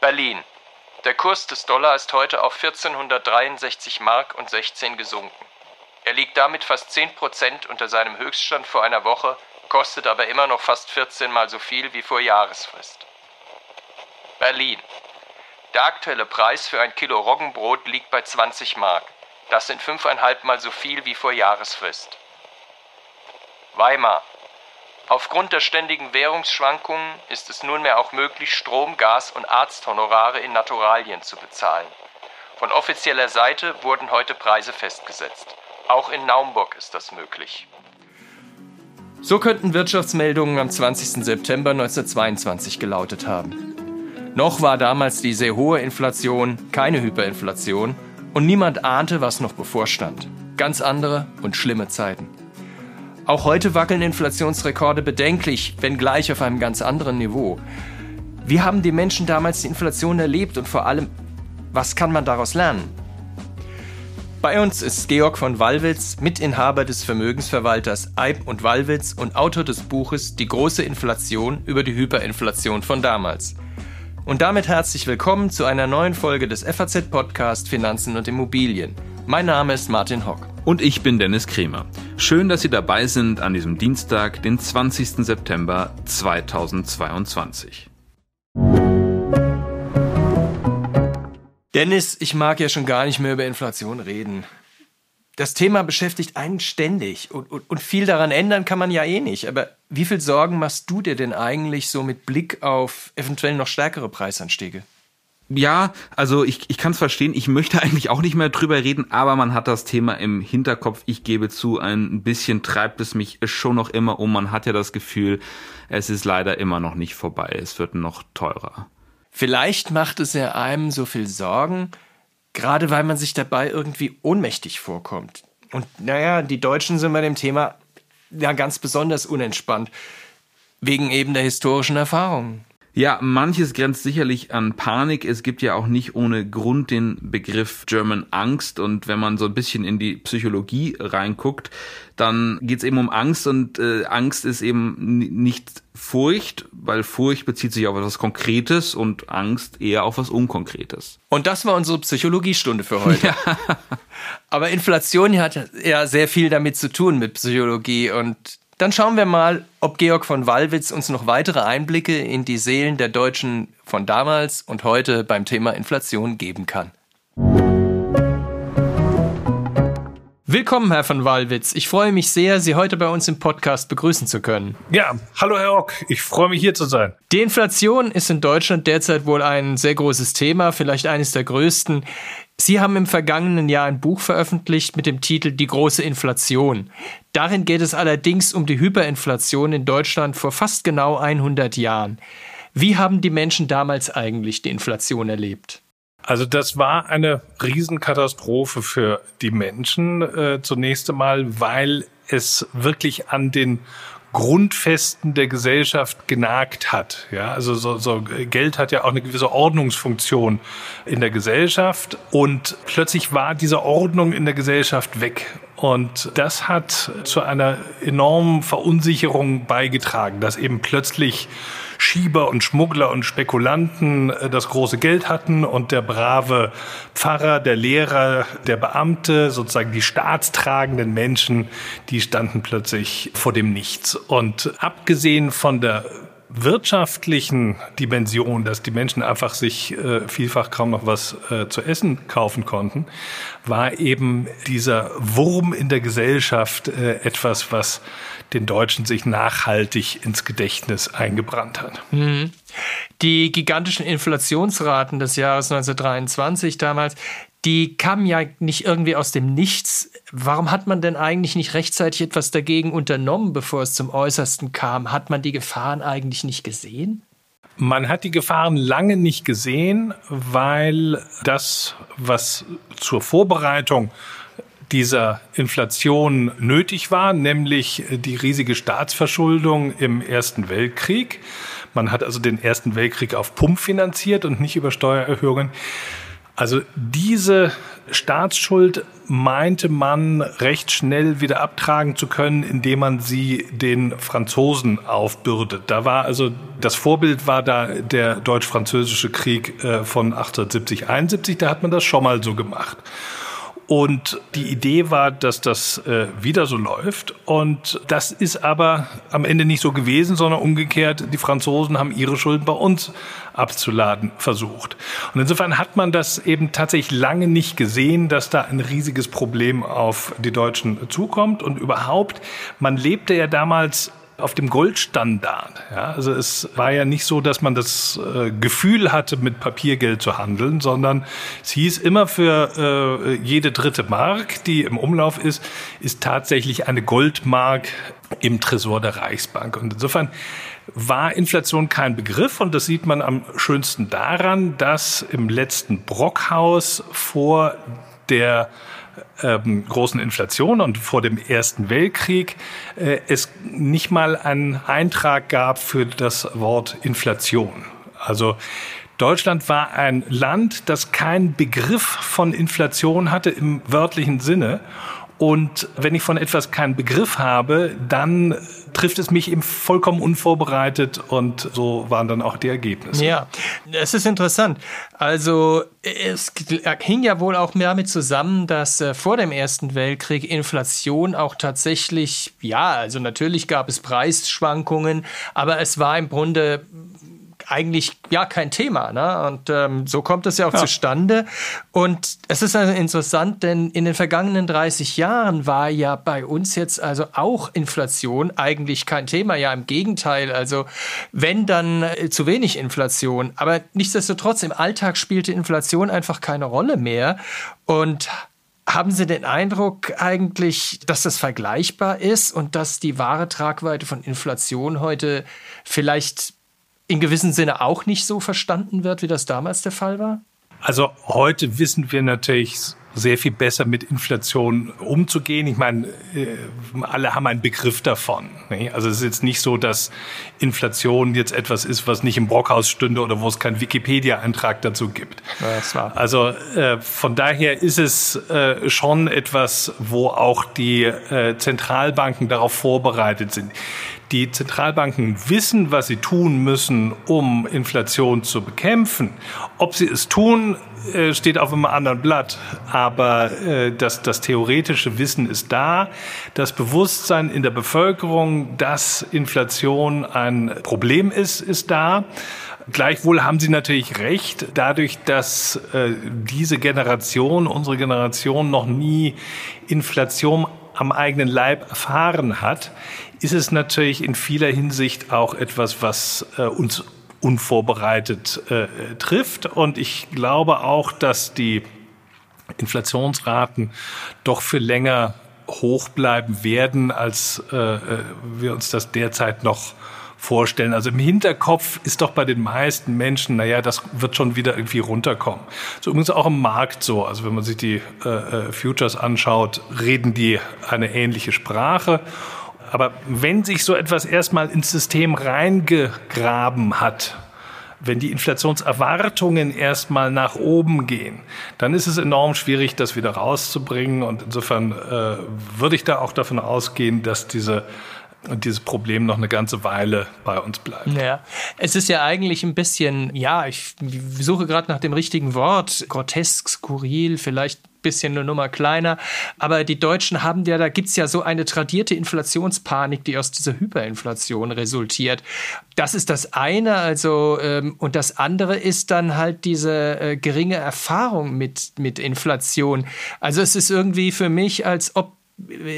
Berlin. Der Kurs des Dollar ist heute auf 1463 Mark und 16 gesunken. Er liegt damit fast 10 Prozent unter seinem Höchststand vor einer Woche, kostet aber immer noch fast 14 mal so viel wie vor Jahresfrist. Berlin. Der aktuelle Preis für ein Kilo Roggenbrot liegt bei 20 Mark. Das sind fünfeinhalb Mal so viel wie vor Jahresfrist. Weimar. Aufgrund der ständigen Währungsschwankungen ist es nunmehr auch möglich, Strom, Gas und Arzthonorare in Naturalien zu bezahlen. Von offizieller Seite wurden heute Preise festgesetzt. Auch in Naumburg ist das möglich. So könnten Wirtschaftsmeldungen am 20. September 1922 gelautet haben. Noch war damals die sehr hohe Inflation keine Hyperinflation und niemand ahnte, was noch bevorstand. Ganz andere und schlimme Zeiten. Auch heute wackeln Inflationsrekorde bedenklich, wenngleich auf einem ganz anderen Niveau. Wie haben die Menschen damals die Inflation erlebt und vor allem, was kann man daraus lernen? Bei uns ist Georg von Wallwitz, Mitinhaber des Vermögensverwalters Eib und Wallwitz und Autor des Buches Die große Inflation über die Hyperinflation von damals. Und damit herzlich willkommen zu einer neuen Folge des FAZ-Podcast Finanzen und Immobilien. Mein Name ist Martin Hock. Und ich bin Dennis Kremer. Schön, dass Sie dabei sind an diesem Dienstag, den 20. September 2022. Dennis, ich mag ja schon gar nicht mehr über Inflation reden. Das Thema beschäftigt einen ständig und, und, und, viel daran ändern kann man ja eh nicht. Aber wie viel Sorgen machst du dir denn eigentlich so mit Blick auf eventuell noch stärkere Preisanstiege? Ja, also ich, ich kann es verstehen, ich möchte eigentlich auch nicht mehr drüber reden, aber man hat das Thema im Hinterkopf. Ich gebe zu, ein bisschen treibt es mich schon noch immer um. Man hat ja das Gefühl, es ist leider immer noch nicht vorbei. Es wird noch teurer. Vielleicht macht es ja einem so viel Sorgen, Gerade weil man sich dabei irgendwie ohnmächtig vorkommt. Und naja, die Deutschen sind bei dem Thema ja ganz besonders unentspannt. Wegen eben der historischen Erfahrungen. Ja, manches grenzt sicherlich an Panik. Es gibt ja auch nicht ohne Grund den Begriff German Angst. Und wenn man so ein bisschen in die Psychologie reinguckt, dann geht es eben um Angst. Und äh, Angst ist eben nicht Furcht, weil Furcht bezieht sich auf etwas Konkretes und Angst eher auf was Unkonkretes. Und das war unsere Psychologiestunde für heute. Ja. Aber Inflation hat ja sehr viel damit zu tun mit Psychologie und dann schauen wir mal, ob Georg von Wallwitz uns noch weitere Einblicke in die Seelen der Deutschen von damals und heute beim Thema Inflation geben kann. Willkommen, Herr von Wallwitz. Ich freue mich sehr, Sie heute bei uns im Podcast begrüßen zu können. Ja, hallo Herr Ock. Ich freue mich hier zu sein. Die Inflation ist in Deutschland derzeit wohl ein sehr großes Thema, vielleicht eines der größten. Sie haben im vergangenen Jahr ein Buch veröffentlicht mit dem Titel Die große Inflation. Darin geht es allerdings um die Hyperinflation in Deutschland vor fast genau 100 Jahren. Wie haben die Menschen damals eigentlich die Inflation erlebt? Also das war eine Riesenkatastrophe für die Menschen äh, zunächst einmal, weil es wirklich an den Grundfesten der Gesellschaft genagt hat. Ja, also so, so Geld hat ja auch eine gewisse Ordnungsfunktion in der Gesellschaft und plötzlich war diese Ordnung in der Gesellschaft weg. Und das hat zu einer enormen Verunsicherung beigetragen, dass eben plötzlich Schieber und Schmuggler und Spekulanten äh, das große Geld hatten und der brave Pfarrer, der Lehrer, der Beamte, sozusagen die staatstragenden Menschen, die standen plötzlich vor dem Nichts. Und abgesehen von der wirtschaftlichen Dimension, dass die Menschen einfach sich äh, vielfach kaum noch was äh, zu essen kaufen konnten, war eben dieser Wurm in der Gesellschaft äh, etwas, was den Deutschen sich nachhaltig ins Gedächtnis eingebrannt hat. Mhm. Die gigantischen Inflationsraten des Jahres 1923 damals, die kamen ja nicht irgendwie aus dem Nichts. Warum hat man denn eigentlich nicht rechtzeitig etwas dagegen unternommen, bevor es zum Äußersten kam? Hat man die Gefahren eigentlich nicht gesehen? Man hat die Gefahren lange nicht gesehen, weil das, was zur Vorbereitung dieser Inflation nötig war, nämlich die riesige Staatsverschuldung im Ersten Weltkrieg. Man hat also den Ersten Weltkrieg auf Pump finanziert und nicht über Steuererhöhungen Also diese Staatsschuld meinte man recht schnell wieder abtragen zu können, indem man sie den Franzosen aufbürdet. Da war also das Vorbild war da der deutsch-französische Krieg äh, von 1870 71. Da hat man das schon mal so gemacht. Und die Idee war, dass das äh, wieder so läuft. Und das ist aber am Ende nicht so gewesen, sondern umgekehrt, die Franzosen haben ihre Schulden bei uns abzuladen versucht. Und insofern hat man das eben tatsächlich lange nicht gesehen, dass da ein riesiges Problem auf die Deutschen zukommt. Und überhaupt, man lebte ja damals auf dem Goldstandard. Ja, also es war ja nicht so, dass man das äh, Gefühl hatte, mit Papiergeld zu handeln, sondern es hieß immer für äh, jede dritte Mark, die im Umlauf ist, ist tatsächlich eine Goldmark im Tresor der Reichsbank. Und insofern war Inflation kein Begriff und das sieht man am schönsten daran, dass im letzten Brockhaus vor der ähm, großen Inflation und vor dem Ersten Weltkrieg äh, es nicht mal einen Eintrag gab für das Wort Inflation. Also Deutschland war ein Land, das keinen Begriff von Inflation hatte im wörtlichen Sinne. Und wenn ich von etwas keinen Begriff habe, dann trifft es mich eben vollkommen unvorbereitet und so waren dann auch die Ergebnisse. Ja, es ist interessant. Also es hing ja wohl auch damit zusammen, dass äh, vor dem Ersten Weltkrieg Inflation auch tatsächlich, ja, also natürlich gab es Preisschwankungen, aber es war im Grunde eigentlich ja kein Thema. Ne? Und ähm, so kommt es ja auch ja. zustande. Und es ist also interessant, denn in den vergangenen 30 Jahren war ja bei uns jetzt also auch Inflation eigentlich kein Thema. Ja, im Gegenteil. Also wenn dann äh, zu wenig Inflation. Aber nichtsdestotrotz im Alltag spielte Inflation einfach keine Rolle mehr. Und haben Sie den Eindruck eigentlich, dass das vergleichbar ist und dass die wahre Tragweite von Inflation heute vielleicht in gewissem Sinne auch nicht so verstanden wird, wie das damals der Fall war? Also heute wissen wir natürlich sehr viel besser mit Inflation umzugehen. Ich meine, äh, alle haben einen Begriff davon. Also es ist jetzt nicht so, dass Inflation jetzt etwas ist, was nicht im Brockhaus stünde oder wo es keinen Wikipedia-Eintrag dazu gibt. Also äh, von daher ist es äh, schon etwas, wo auch die Zentralbanken darauf vorbereitet sind. Die Zentralbanken wissen, was sie tun müssen, um Inflation zu bekämpfen. Ob sie es tun, äh, steht auf einem anderen Blatt. Aber äh, das, das theoretische Wissen ist da. Das Bewusstsein in der Bevölkerung, dass Inflation ein Problem ist, ist da. Gleichwohl haben Sie natürlich recht, dadurch, dass äh, diese Generation, unsere Generation noch nie Inflation am eigenen Leib erfahren hat, ist es natürlich in vieler Hinsicht auch etwas, was äh, uns unvorbereitet äh, trifft. Und ich glaube auch, dass die Inflationsraten doch für länger hoch bleiben werden, als äh, äh wir uns das derzeit noch vorstellen. Also im Hinterkopf ist doch bei den meisten Menschen, naja, das wird schon wieder irgendwie runterkommen. So übrigens auch im Markt so. Also wenn man sich die äh, äh Futures anschaut, reden die eine ähnliche Sprache. Aber wenn sich so etwas erstmal ins System reingegraben hat, wenn die Inflationserwartungen erstmal nach oben gehen, dann ist es enorm schwierig, das wieder rauszubringen. Und insofern äh, würde ich da auch davon ausgehen, dass diese und dieses Problem noch eine ganze Weile bei uns bleibt. Ja, es ist ja eigentlich ein bisschen, ja, ich suche gerade nach dem richtigen Wort, grotesk, skurril, vielleicht bisschen eine Nummer kleiner. Aber die Deutschen haben ja, da gibt's ja so eine tradierte Inflationspanik, die aus dieser Hyperinflation resultiert. Das ist das eine, also ähm, und das andere ist dann halt diese äh, geringe Erfahrung mit, mit Inflation. Also es ist irgendwie für mich, als ob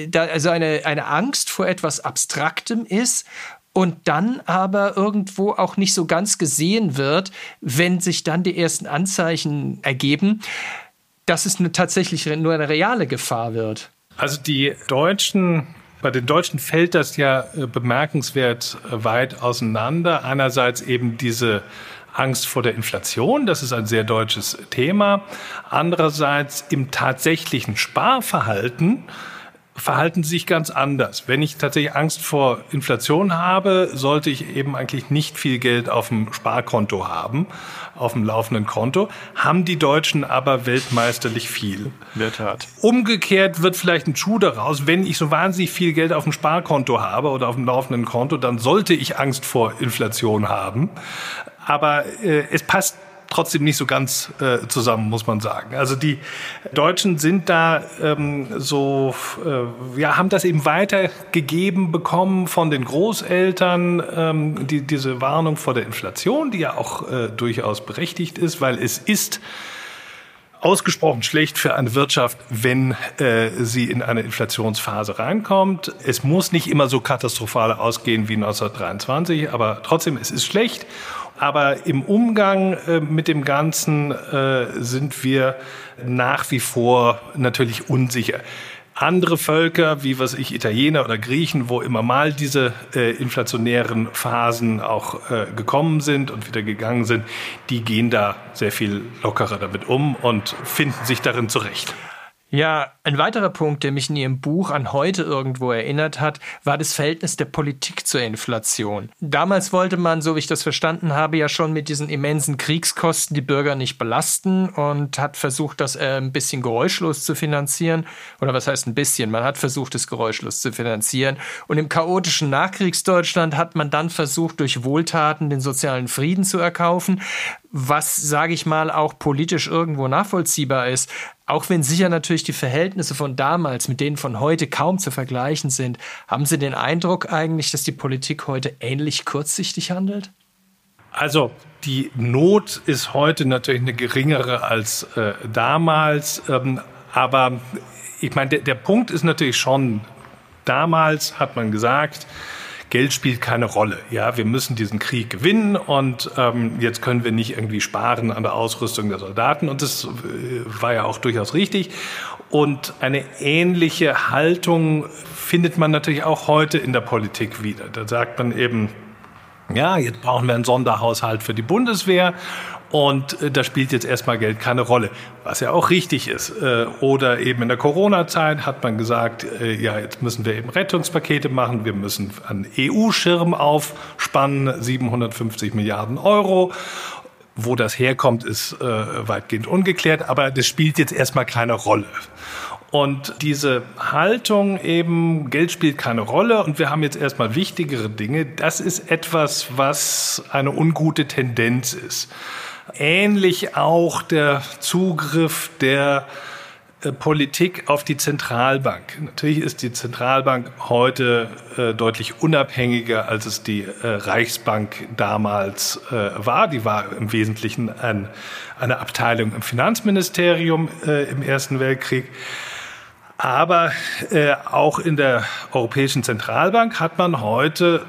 da also eine, eine Angst vor etwas Abstraktem ist und dann aber irgendwo auch nicht so ganz gesehen wird, wenn sich dann die ersten Anzeichen ergeben dass es tatsächlich nur eine reale Gefahr wird. Also die Deutschen bei den Deutschen fällt das ja äh, bemerkenswert äh, weit auseinander. Einerseits eben diese Angst vor der Inflation, das ist ein sehr deutsches Thema. Andererseits im tatsächlichen Sparverhalten verhalten sich ganz anders. Wenn ich tatsächlich Angst vor Inflation habe, sollte ich eben eigentlich nicht viel Geld auf dem Sparkonto haben, auf dem laufenden Konto. Haben die Deutschen aber weltmeisterlich viel. Wird hat. Umgekehrt wird vielleicht ein Schuh daraus, wenn ich so wahnsinnig viel Geld auf dem Sparkonto habe oder auf dem laufenden Konto, dann sollte ich Angst vor Inflation haben. Aber äh, es passt trotzdem nicht so ganz äh, zusammen, muss man sagen. Also die Deutschen sind da ähm, so, äh, ja, haben das eben weitergegeben bekommen von den Großeltern, ähm, die, diese Warnung vor der Inflation, die ja auch äh, durchaus berechtigt ist, weil es ist ausgesprochen schlecht für eine Wirtschaft, wenn äh, sie in eine Inflationsphase reinkommt. Es muss nicht immer so katastrophal ausgehen wie 1923, aber trotzdem, es ist schlecht. Aber im Umgang äh, mit dem Ganzen äh, sind wir nach wie vor natürlich unsicher. Andere Völker, wie was ich Italiener oder Griechen, wo immer mal diese äh, inflationären Phasen auch äh, gekommen sind und wieder gegangen sind, die gehen da sehr viel lockerer damit um und finden sich darin zurecht. Ja, ein weiterer Punkt, der mich in Ihrem Buch an heute irgendwo erinnert hat, war das Verhältnis der Politik zur Inflation. Damals wollte man, so wie ich das verstanden habe, ja schon mit diesen immensen Kriegskosten die Bürger nicht belasten und hat versucht, das äh, ein bisschen geräuschlos zu finanzieren. Oder was heißt ein bisschen? Man hat versucht, es geräuschlos zu finanzieren. Und im chaotischen Nachkriegsdeutschland hat man dann versucht, durch Wohltaten den sozialen Frieden zu erkaufen was, sage ich mal, auch politisch irgendwo nachvollziehbar ist. Auch wenn sicher natürlich die Verhältnisse von damals mit denen von heute kaum zu vergleichen sind, haben Sie den Eindruck eigentlich, dass die Politik heute ähnlich kurzsichtig handelt? Also die Not ist heute natürlich eine geringere als äh, damals, ähm, aber ich meine, der, der Punkt ist natürlich schon, damals hat man gesagt, Geld spielt keine Rolle. Ja, wir müssen diesen Krieg gewinnen und ähm, jetzt können wir nicht irgendwie sparen an der Ausrüstung der Soldaten. Und das äh, war ja auch durchaus richtig. Und eine ähnliche Haltung findet man natürlich auch heute in der Politik wieder. Da sagt man eben, ja, jetzt brauchen wir einen Sonderhaushalt für die Bundeswehr und äh, da spielt jetzt erstmal Geld keine Rolle, was ja auch richtig ist. Äh, oder eben in der Corona-Zeit hat man gesagt, äh, ja, jetzt müssen wir eben Rettungspakete machen, wir müssen einen EU-Schirm aufspannen, 750 Milliarden Euro. Wo das herkommt, ist weitgehend ungeklärt, aber das spielt jetzt erstmal keine Rolle. Und diese Haltung eben, Geld spielt keine Rolle und wir haben jetzt erstmal wichtigere Dinge, das ist etwas, was eine ungute Tendenz ist. Ähnlich auch der Zugriff der äh, Politik auf die Zentralbank. Natürlich ist die Zentralbank heute äh, deutlich unabhängiger, als es die äh, Reichsbank damals äh, war. Die war im Wesentlichen ein, eine Abteilung im Finanzministerium äh, im Ersten Weltkrieg. Aber äh, auch in der Europäischen Zentralbank hat man heute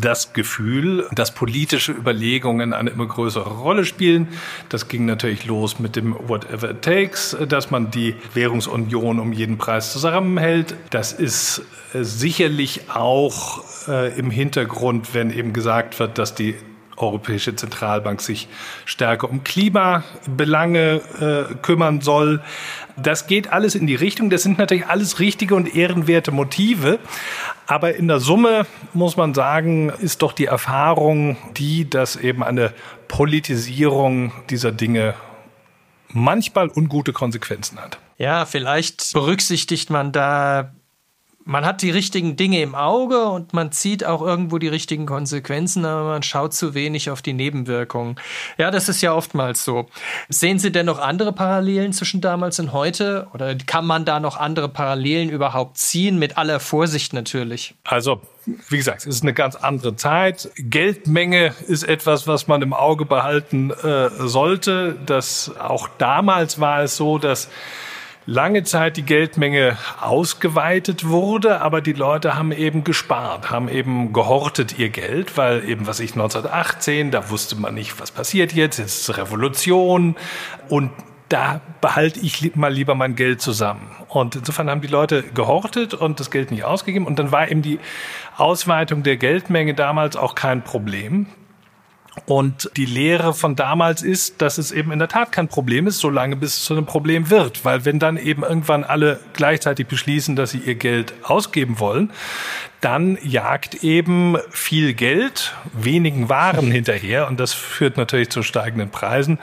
das Gefühl, dass politische Überlegungen eine immer größere Rolle spielen. Das ging natürlich los mit dem Whatever it takes, dass man die Währungsunion um jeden Preis zusammenhält. Das ist äh, sicherlich auch äh, im Hintergrund, wenn eben gesagt wird, dass die Europäische Zentralbank sich stärker um Klimabelange äh, kümmern soll. Das geht alles in die Richtung. Das sind natürlich alles richtige und ehrenwerte Motive. Aber in der Summe muss man sagen, ist doch die Erfahrung die, dass eben eine Politisierung dieser Dinge manchmal ungute Konsequenzen hat. Ja, vielleicht berücksichtigt man da man hat die richtigen Dinge im Auge und man zieht auch irgendwo die richtigen Konsequenzen, aber man schaut zu wenig auf die Nebenwirkungen. Ja, das ist ja oftmals so. Sehen Sie denn noch andere Parallelen zwischen damals und heute? Oder kann man da noch andere Parallelen überhaupt ziehen? Mit aller Vorsicht natürlich. Also, wie gesagt, es ist eine ganz andere Zeit. Geldmenge ist etwas, was man im Auge behalten äh, sollte. Das auch damals war es so, dass lange Zeit die Geldmenge ausgeweitet wurde, aber die Leute haben eben gespart, haben eben gehortet ihr Geld, weil eben, was ich 1918, da wusste man nicht, was passiert jetzt, jetzt ist Revolution und da behalte ich mal lieber mein Geld zusammen. Und insofern haben die Leute gehortet und das Geld nicht ausgegeben. Und dann war eben die Ausweitung der Geldmenge damals auch kein Problem. Und die Lehre von damals ist, dass es eben in der Tat kein Problem ist, solange bis es zu einem Problem wird. Weil wenn dann eben irgendwann alle gleichzeitig beschließen, dass sie ihr Geld ausgeben wollen, dann jagt eben viel Geld wenigen Waren hinterher und das führt natürlich zu steigenden Preisen.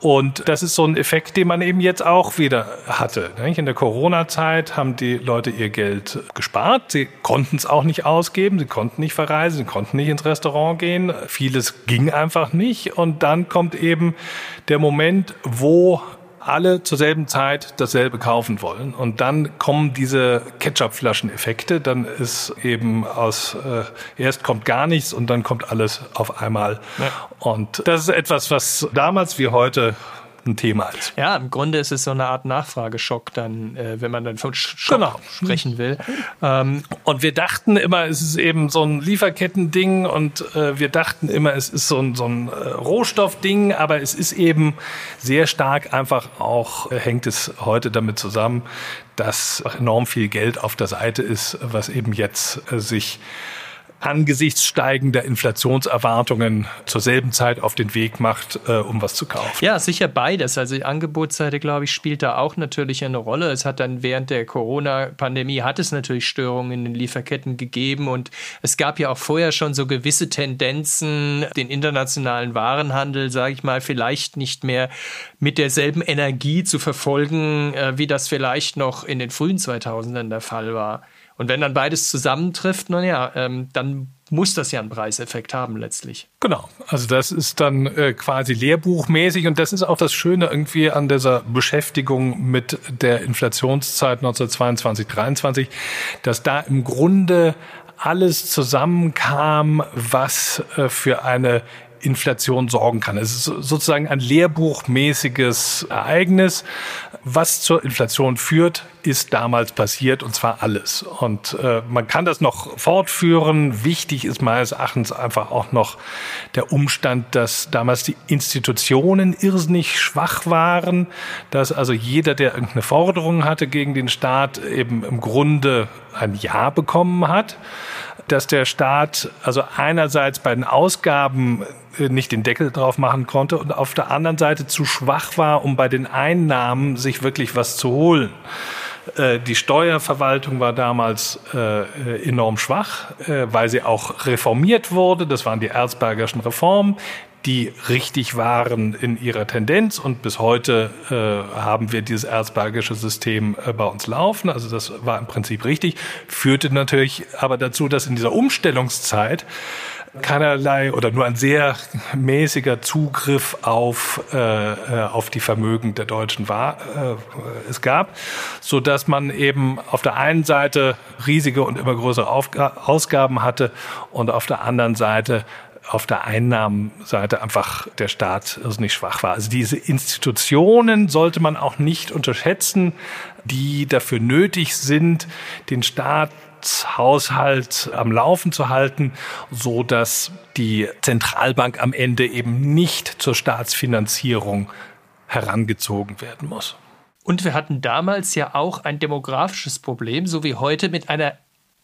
Und das ist so ein Effekt, den man eben jetzt auch wieder hatte. In der Corona-Zeit haben die Leute ihr Geld gespart. Sie konnten es auch nicht ausgeben, sie konnten nicht verreisen, sie konnten nicht ins Restaurant gehen. Vieles ging einfach nicht. Und dann kommt eben der Moment, wo alle zur selben Zeit dasselbe kaufen wollen. Und dann kommen diese Ketchupflaschen-Effekte. Dann ist eben aus, äh, erst kommt gar nichts und dann kommt alles auf einmal. Ja. Und das ist etwas, was damals wie heute ein Thema ist. Ja, im Grunde ist es so eine Art Nachfrageschock dann, äh, wenn man dann von Schock genau. sprechen will. Ähm, und wir dachten immer, es ist eben so ein Lieferkettending und äh, wir dachten immer, es ist so ein, so ein äh, Rohstoffding, aber es ist eben sehr stark einfach auch, äh, hängt es heute damit zusammen, dass enorm viel Geld auf der Seite ist, was eben jetzt äh, sich angesichts steigender Inflationserwartungen zur selben Zeit auf den Weg macht, äh, um was zu kaufen. Ja, sicher beides. Also die Angebotsseite, glaube ich, spielt da auch natürlich eine Rolle. Es hat dann während der Corona-Pandemie hat es natürlich Störungen in den Lieferketten gegeben und es gab ja auch vorher schon so gewisse Tendenzen, den internationalen Warenhandel, sage ich mal, vielleicht nicht mehr mit derselben Energie zu verfolgen, äh, wie das vielleicht noch in den frühen 2000ern der Fall war. Und wenn dann beides zusammentrifft, naja, ähm, dann muss das ja einen Preiseffekt haben letztlich. Genau, also das ist dann äh, quasi lehrbuchmäßig und das ist auch das Schöne irgendwie an dieser Beschäftigung mit der Inflationszeit 1922, 23, dass da im Grunde alles zusammenkam, was äh, für eine Inflation sorgen kann. Es ist sozusagen ein lehrbuchmäßiges Ereignis. Was zur Inflation führt, ist damals passiert und zwar alles. Und äh, man kann das noch fortführen. Wichtig ist meines Erachtens einfach auch noch der Umstand, dass damals die Institutionen irrsinnig schwach waren, dass also jeder, der irgendeine Forderung hatte gegen den Staat, eben im Grunde ein Ja bekommen hat dass der Staat also einerseits bei den Ausgaben nicht den Deckel drauf machen konnte und auf der anderen Seite zu schwach war, um bei den Einnahmen sich wirklich was zu holen. Äh, die Steuerverwaltung war damals äh, enorm schwach, weil sie auch reformiert wurde. Das waren die Erzbergerschen Reformen die richtig waren in ihrer Tendenz und bis heute äh, haben wir dieses erzbergische System äh, bei uns laufen. Also das war im Prinzip richtig, führte natürlich aber dazu, dass in dieser Umstellungszeit keinerlei oder nur ein sehr mäßiger Zugriff auf, äh, äh auf die Vermögen der Deutschen war, äh, es gab, so dass man eben auf der einen Seite riesige und immer größere Aufga Ausgaben hatte und auf der anderen Seite auf der Einnahmenseite einfach der Staat nicht schwach war. Also diese Institutionen sollte man auch nicht unterschätzen, die dafür nötig sind, den Staatshaushalt am Laufen zu halten, so dass die Zentralbank am Ende eben nicht zur Staatsfinanzierung herangezogen werden muss. Und wir hatten damals ja auch ein demografisches Problem, so wie heute mit einer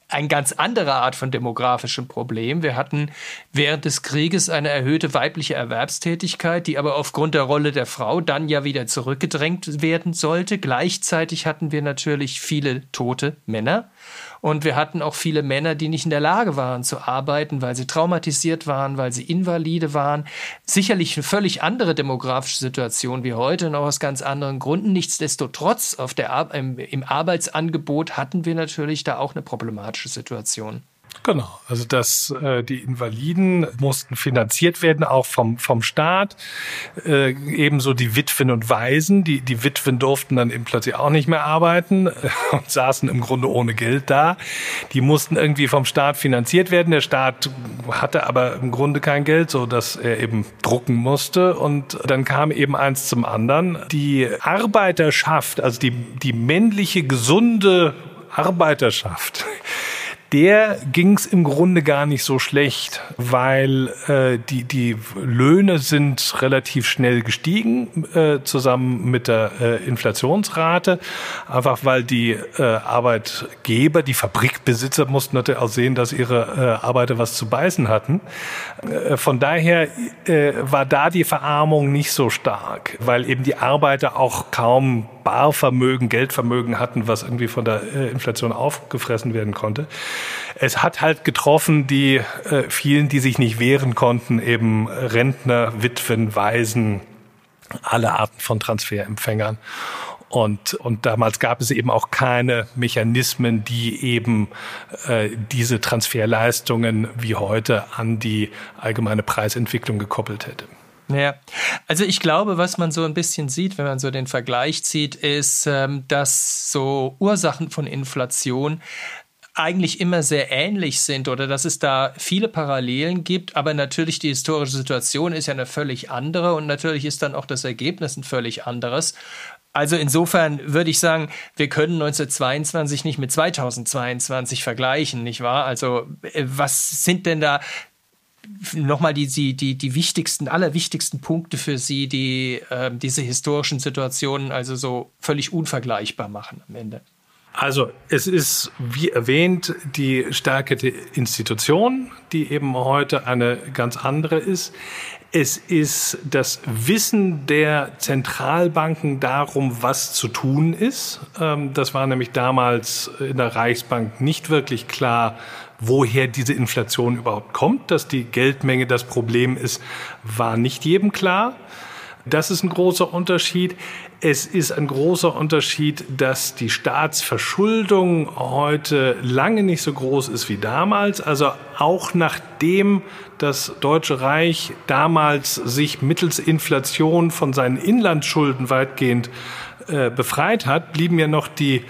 eine ganz andere Art von demografischem Problem. Wir hatten während des Krieges eine erhöhte weibliche Erwerbstätigkeit, die aber aufgrund der Rolle der Frau dann ja wieder zurückgedrängt werden sollte. Gleichzeitig hatten wir natürlich viele tote Männer. Und wir hatten auch viele Männer, die nicht in der Lage waren zu arbeiten, weil sie traumatisiert waren, weil sie Invalide waren. Sicherlich eine völlig andere demografische Situation wie heute und auch aus ganz anderen Gründen. Nichtsdestotrotz auf der, im, im Arbeitsangebot hatten wir natürlich da auch eine problematische Situation. Genau, also dass äh, die Invaliden mussten finanziert werden, auch vom, vom Staat. Äh, ebenso die Witwen und Waisen. Die, die Witwen durften dann eben plötzlich auch nicht mehr arbeiten äh, und saßen im Grunde ohne Geld da. Die mussten irgendwie vom Staat finanziert werden. Der Staat hatte aber im Grunde kein Geld, so dass er eben drucken musste. Und dann kam eben eins zum anderen. Die Arbeiterschaft, also die, die männliche, gesunde Arbeiterschaft, der ging es im Grunde gar nicht so schlecht, weil äh, die, die Löhne sind relativ schnell gestiegen, äh, zusammen mit der äh, Inflationsrate, einfach weil die äh, Arbeitgeber, die Fabrikbesitzer mussten natürlich auch sehen, dass ihre äh, Arbeiter was zu beißen hatten. Äh, von daher äh, war da die Verarmung nicht so stark, weil eben die Arbeiter auch kaum Barvermögen, Geldvermögen hatten, was irgendwie von der äh, Inflation aufgefressen werden konnte. Es hat halt getroffen die äh, vielen, die sich nicht wehren konnten, eben Rentner, Witwen, Waisen, alle Arten von Transferempfängern. Und, und damals gab es eben auch keine Mechanismen, die eben äh, diese Transferleistungen wie heute an die allgemeine Preisentwicklung gekoppelt hätte. Ja, also ich glaube, was man so ein bisschen sieht, wenn man so den Vergleich zieht, ist, ähm, dass so Ursachen von Inflation eigentlich immer sehr ähnlich sind oder dass es da viele Parallelen gibt, aber natürlich die historische Situation ist ja eine völlig andere und natürlich ist dann auch das Ergebnis ein völlig anderes. Also insofern würde ich sagen, wir können 1922 nicht mit 2022 vergleichen, nicht wahr? Also äh, was sind denn da nochmal die, die, die, die wichtigsten, allerwichtigsten Punkte für Sie, die äh, diese historischen Situationen also so völlig unvergleichbar machen am Ende? Also es ist, wie erwähnt, die Stärke der Institution, die eben heute eine ganz andere ist. Es ist das Wissen der Zentralbanken darum, was zu tun ist. Ähm, das war nämlich damals in der Reichsbank nicht wirklich klar, woher diese Inflation überhaupt kommt. Dass die Geldmenge das Problem ist, war nicht jedem klar. Das ist ein großer Unterschied. Es ist ein großer Unterschied, dass die Staatsverschuldung heute lange nicht so groß ist wie damals. Also auch nachdem das Deutsche Reich damals sich mittels Inflation von seinen Inlandsschulden weitgehend äh, befreit hat, blieben ja noch die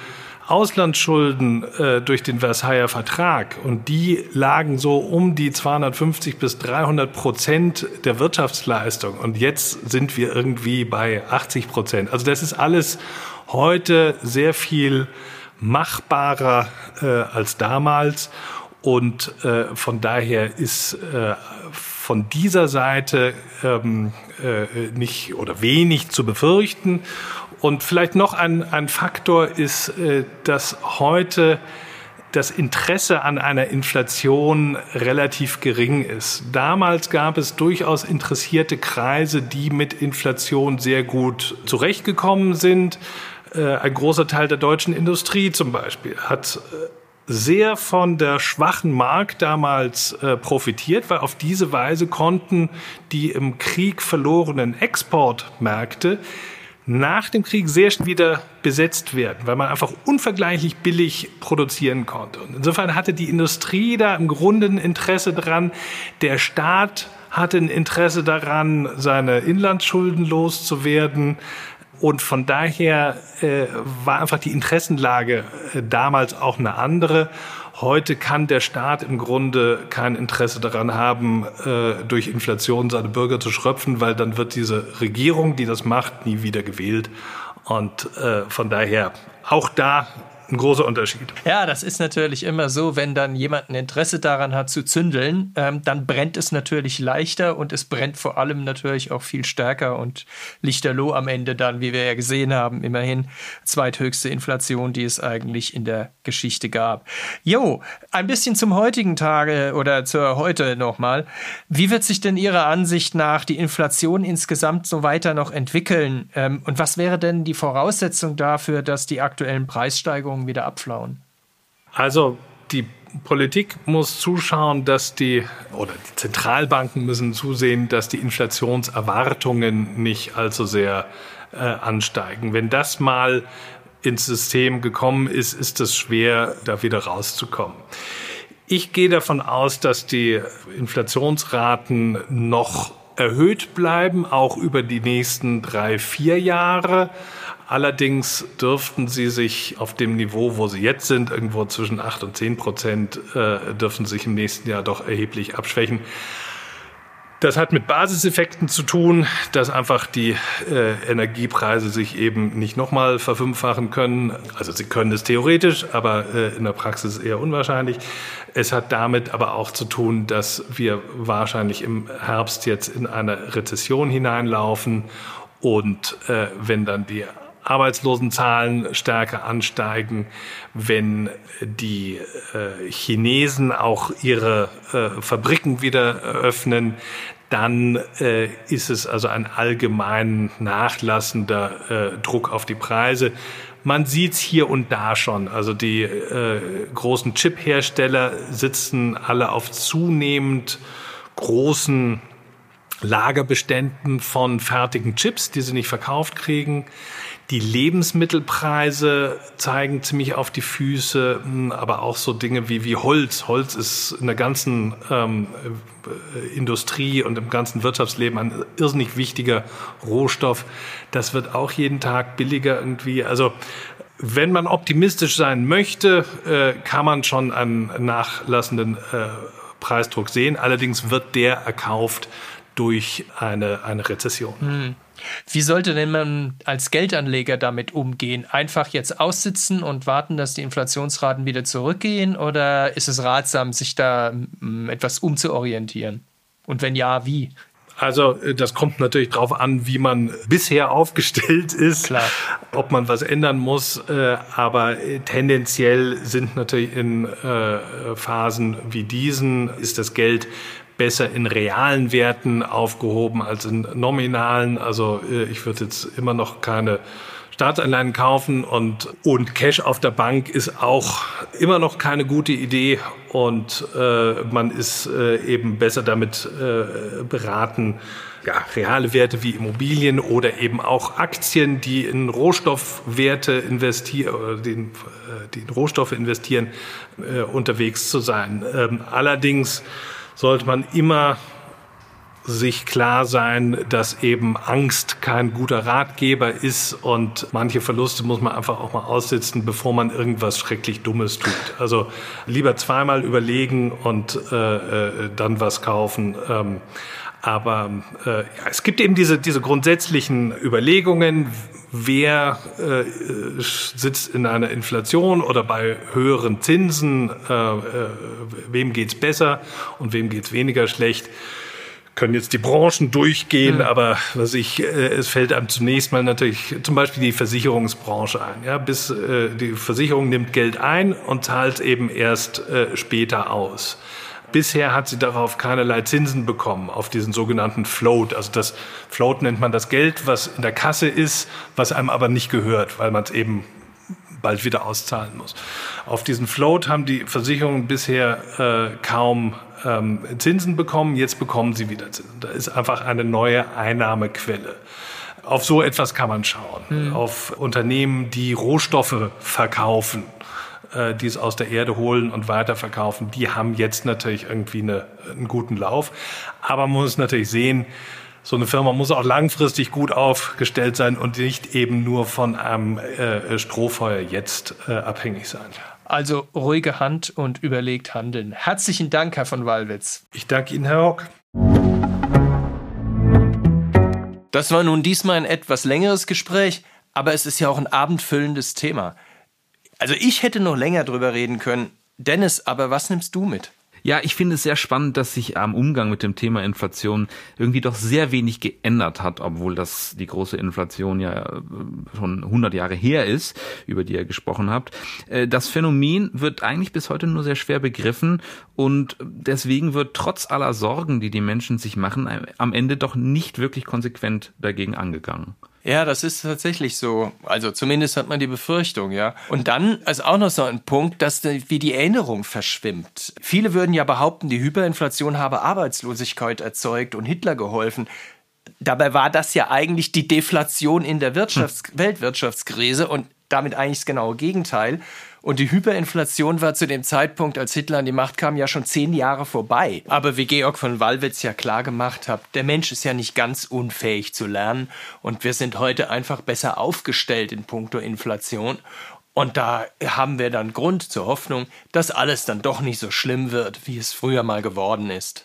Auslandsschulden äh, durch den Versailler Vertrag. Und die lagen so um die 250 bis 300 Prozent der Wirtschaftsleistung. Und jetzt sind wir irgendwie bei 80 Prozent. Also das ist alles heute sehr viel machbarer äh, als damals. Und äh, von daher ist äh, von dieser Seite ähm, äh, nicht oder wenig zu befürchten. Und vielleicht noch ein, ein Faktor ist, äh, dass heute das Interesse an einer Inflation relativ gering ist. Damals gab es durchaus interessierte Kreise, die mit Inflation sehr gut zurechtgekommen sind. Äh, ein großer Teil der deutschen Industrie zum Beispiel hat äh, sehr von der schwachen Mark damals äh, profitiert, weil auf diese Weise konnten die im Krieg verlorenen Exportmärkte nach dem Krieg sehr schnell wieder besetzt werden, weil man einfach unvergleichlich billig produzieren konnte. Und insofern hatte die Industrie da im Grunde ein Interesse dran. Der Staat hatte ein Interesse daran, seine Inlandsschulden loszuwerden. Und von daher äh, war einfach die Interessenlage äh, damals auch eine andere. Heute kann der Staat im Grunde kein Interesse daran haben, äh, durch Inflation seine Bürger zu schröpfen, weil dann wird diese Regierung, die das macht, nie wieder gewählt. Und äh, von daher auch da ein großer Unterschied. Ja, das ist natürlich immer so, wenn dann jemand ein Interesse daran hat zu zündeln, ähm, dann brennt es natürlich leichter und es brennt vor allem natürlich auch viel stärker und lichterloh am Ende dann, wie wir ja gesehen haben, immerhin zweithöchste Inflation, die es eigentlich in der Geschichte gab. Jo, ein bisschen zum heutigen Tage oder zur heute nochmal. Wie wird sich denn Ihrer Ansicht nach die Inflation insgesamt so weiter noch entwickeln? Ähm, und was wäre denn die Voraussetzung dafür, dass die aktuellen Preissteigerungen Veränderungen wieder abflauen? Also die Politik muss zuschauen, dass die oder die Zentralbanken müssen zusehen, dass die Inflationserwartungen nicht allzu sehr äh, ansteigen. Wenn das mal ins System gekommen ist, ist es schwer, da wieder rauszukommen. Ich gehe davon aus, dass die Inflationsraten noch erhöht bleiben, auch über die nächsten drei, vier Jahre. Allerdings dürften sie sich auf dem Niveau, wo sie jetzt sind, irgendwo zwischen 8 und 10 Prozent, äh, dürfen sich im nächsten Jahr doch erheblich abschwächen. Das hat mit Basiseffekten zu tun, dass einfach die äh, Energiepreise sich eben nicht nochmal verfünffachen können. Also sie können es theoretisch, aber äh, in der Praxis eher unwahrscheinlich. Es hat damit aber auch zu tun, dass wir wahrscheinlich im Herbst jetzt in eine Rezession hineinlaufen. Und äh, wenn dann die Arbeitslosenzahlen stärker ansteigen, wenn die äh, Chinesen auch ihre äh, Fabriken wieder öffnen, dann äh, ist es also ein allgemein nachlassender äh, Druck auf die Preise. Man sieht's hier und da schon. Also die äh, großen Chip-Hersteller sitzen alle auf zunehmend großen Lagerbeständen von fertigen Chips, die sie nicht verkauft kriegen. Die Lebensmittelpreise zeigen ziemlich auf die Füße, hm, aber auch so Dinge wie, wie Holz. Holz ist in der ganzen ähm, äh, Industrie und im ganzen Wirtschaftsleben ein irrsinnig wichtiger Rohstoff. Das wird auch jeden Tag billiger irgendwie. Also wenn man optimistisch sein möchte, äh, kann man schon einen nachlassenden äh, Preisdruck sehen. Allerdings wird der erkauft durch eine, eine Rezession. Hm. Wie sollte denn man als Geldanleger damit umgehen? Einfach jetzt aussitzen und warten, dass die Inflationsraten wieder zurückgehen? Oder ist es ratsam, sich da hm, etwas umzuorientieren? Und wenn ja, wie? Also äh, das kommt natürlich darauf an, wie man bisher aufgestellt ist, Klar. ob man was ändern muss. Äh, aber äh, tendenziell sind natürlich in Phasen wie diesen ist das Geld besser in realen Werten aufgehoben als in nominalen. Also äh, ich würde jetzt immer noch keine Staatsanleihen kaufen und, und Cash auf der Bank ist auch immer noch keine gute Idee und äh, man ist äh, eben besser damit äh, beraten, ja, reale Werte wie Immobilien oder eben auch Aktien, die in Rohstoffwerte investieren oder den, äh, die in Rohstoffe investieren, äh, unterwegs zu sein. Ähm, allerdings sollte man immer sich klar sein, dass eben Angst kein guter Ratgeber ist und manche Verluste muss man einfach auch mal aussitzen, bevor man irgendwas schrecklich Dummes tut. Also lieber zweimal überlegen und äh, äh, dann was kaufen. Ähm, aber äh, ja, es gibt eben diese, diese grundsätzlichen Überlegungen, wer äh, sitzt in einer Inflation oder bei höheren Zinsen, äh, äh, wem geht's besser und wem geht's weniger schlecht können jetzt die Branchen durchgehen, mhm. aber was ich, äh, es fällt einem zunächst mal natürlich zum Beispiel die Versicherungsbranche ein. Ja, bis äh, die Versicherung nimmt Geld ein und zahlt eben erst äh, später aus. Bisher hat sie darauf keinerlei Zinsen bekommen, auf diesen sogenannten Float. Also das Float nennt man das Geld, was in der Kasse ist, was einem aber nicht gehört, weil man es eben bald wieder auszahlen muss. Auf diesen Float haben die Versicherungen bisher äh, kaum ähm, Zinsen bekommen, jetzt bekommen sie wieder Zinsen. Da ist einfach eine neue Einnahmequelle. Auf so etwas kann man schauen. Mhm. Auf Unternehmen, die Rohstoffe verkaufen äh, die es aus der Erde holen und weiterverkaufen, die haben jetzt natürlich irgendwie eine, einen guten Lauf. Aber man muss natürlich sehen, so eine Firma muss auch langfristig gut aufgestellt sein und nicht eben nur von einem äh, Strohfeuer jetzt äh, abhängig sein. Also ruhige Hand und überlegt handeln. Herzlichen Dank, Herr von Wallwitz. Ich danke Ihnen, Herr Hock. Das war nun diesmal ein etwas längeres Gespräch, aber es ist ja auch ein abendfüllendes Thema. Also ich hätte noch länger drüber reden können. Dennis, aber was nimmst du mit? Ja, ich finde es sehr spannend, dass sich am Umgang mit dem Thema Inflation irgendwie doch sehr wenig geändert hat, obwohl das die große Inflation ja äh, schon 100 Jahre her ist, über die ihr gesprochen habt. Äh, das Phänomen wird eigentlich bis heute nur sehr schwer begriffen und deswegen wird trotz aller Sorgen, die die Menschen sich machen, am Ende doch nicht wirklich konsequent dagegen angegangen. Ja, das ist tatsächlich so. Also zumindest hat man die Befürchtung, ja. Und dann ist auch noch so ein Punkt, dass wie die Erinnerung verschwimmt. Viele würden ja behaupten, die Hyperinflation habe Arbeitslosigkeit erzeugt und Hitler geholfen. Dabei war das ja eigentlich die Deflation in der Wirtschafts hm. Weltwirtschaftskrise und damit eigentlich das genaue Gegenteil. Und die Hyperinflation war zu dem Zeitpunkt, als Hitler an die Macht kam, ja schon zehn Jahre vorbei. Aber wie Georg von Wallwitz ja klar gemacht hat, der Mensch ist ja nicht ganz unfähig zu lernen und wir sind heute einfach besser aufgestellt in puncto Inflation. Und da haben wir dann Grund zur Hoffnung, dass alles dann doch nicht so schlimm wird, wie es früher mal geworden ist.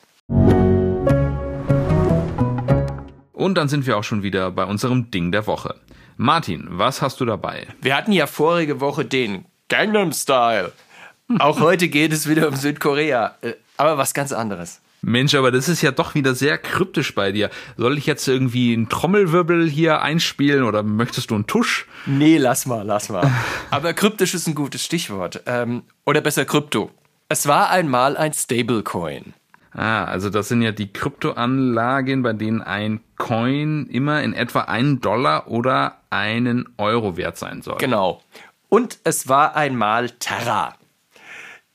Und dann sind wir auch schon wieder bei unserem Ding der Woche. Martin, was hast du dabei? Wir hatten ja vorige Woche den Gangnam Style. Auch heute geht es wieder um Südkorea, äh, aber was ganz anderes. Mensch, aber das ist ja doch wieder sehr kryptisch bei dir. Soll ich jetzt irgendwie einen Trommelwirbel hier einspielen oder möchtest du einen Tusch? Nee, lass mal, lass mal. Aber kryptisch ist ein gutes Stichwort. Ähm, oder besser Krypto. Es war einmal ein Stablecoin. Ah, also das sind ja die Kryptoanlagen, bei denen ein Coin immer in etwa einen Dollar oder einen Euro wert sein soll. Genau. Und es war einmal Terra.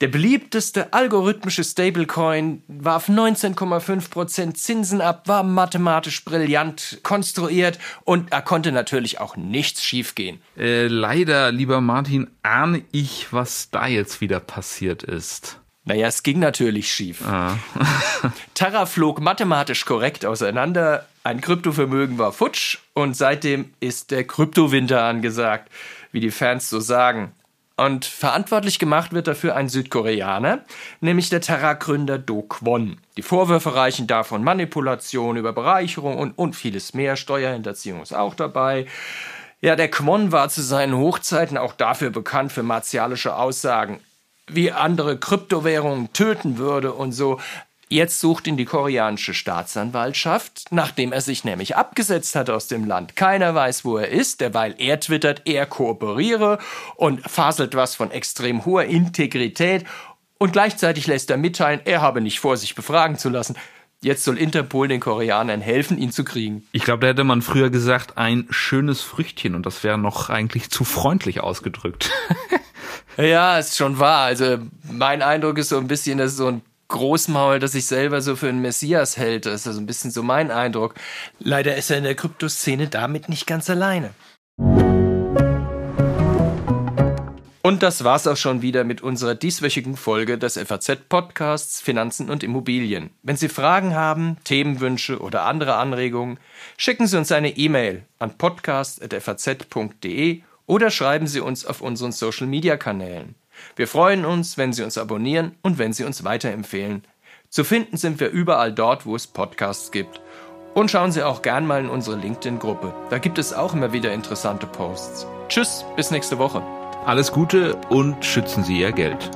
Der beliebteste algorithmische Stablecoin warf 19,5% Zinsen ab, war mathematisch brillant konstruiert und er konnte natürlich auch nichts schiefgehen. Äh, leider, lieber Martin, ahne ich, was da jetzt wieder passiert ist. Naja, es ging natürlich schief. Ah. Terra flog mathematisch korrekt auseinander, ein Kryptovermögen war futsch und seitdem ist der Kryptowinter angesagt, wie die Fans so sagen. Und verantwortlich gemacht wird dafür ein Südkoreaner, nämlich der Terra-Gründer Do Kwon. Die Vorwürfe reichen da von Manipulation über Bereicherung und, und vieles mehr. Steuerhinterziehung ist auch dabei. Ja, der Kwon war zu seinen Hochzeiten auch dafür bekannt für martialische Aussagen, wie andere Kryptowährungen töten würde und so. Jetzt sucht ihn die koreanische Staatsanwaltschaft, nachdem er sich nämlich abgesetzt hat aus dem Land. Keiner weiß, wo er ist, derweil er twittert, er kooperiere und faselt was von extrem hoher Integrität und gleichzeitig lässt er mitteilen, er habe nicht vor, sich befragen zu lassen. Jetzt soll Interpol den Koreanern helfen, ihn zu kriegen. Ich glaube, da hätte man früher gesagt, ein schönes Früchtchen und das wäre noch eigentlich zu freundlich ausgedrückt. ja, ist schon wahr. Also mein Eindruck ist so ein bisschen, dass so ein Großmaul, das sich selber so für einen Messias hält. Das ist also ein bisschen so mein Eindruck. Leider ist er in der Kryptoszene damit nicht ganz alleine. Und das war's auch schon wieder mit unserer dieswöchigen Folge des FAZ-Podcasts Finanzen und Immobilien. Wenn Sie Fragen haben, Themenwünsche oder andere Anregungen, schicken Sie uns eine E-Mail an podcast.faz.de oder schreiben Sie uns auf unseren Social-Media-Kanälen. Wir freuen uns, wenn Sie uns abonnieren und wenn Sie uns weiterempfehlen. Zu finden sind wir überall dort, wo es Podcasts gibt. Und schauen Sie auch gern mal in unsere LinkedIn-Gruppe. Da gibt es auch immer wieder interessante Posts. Tschüss, bis nächste Woche. Alles Gute und schützen Sie Ihr Geld.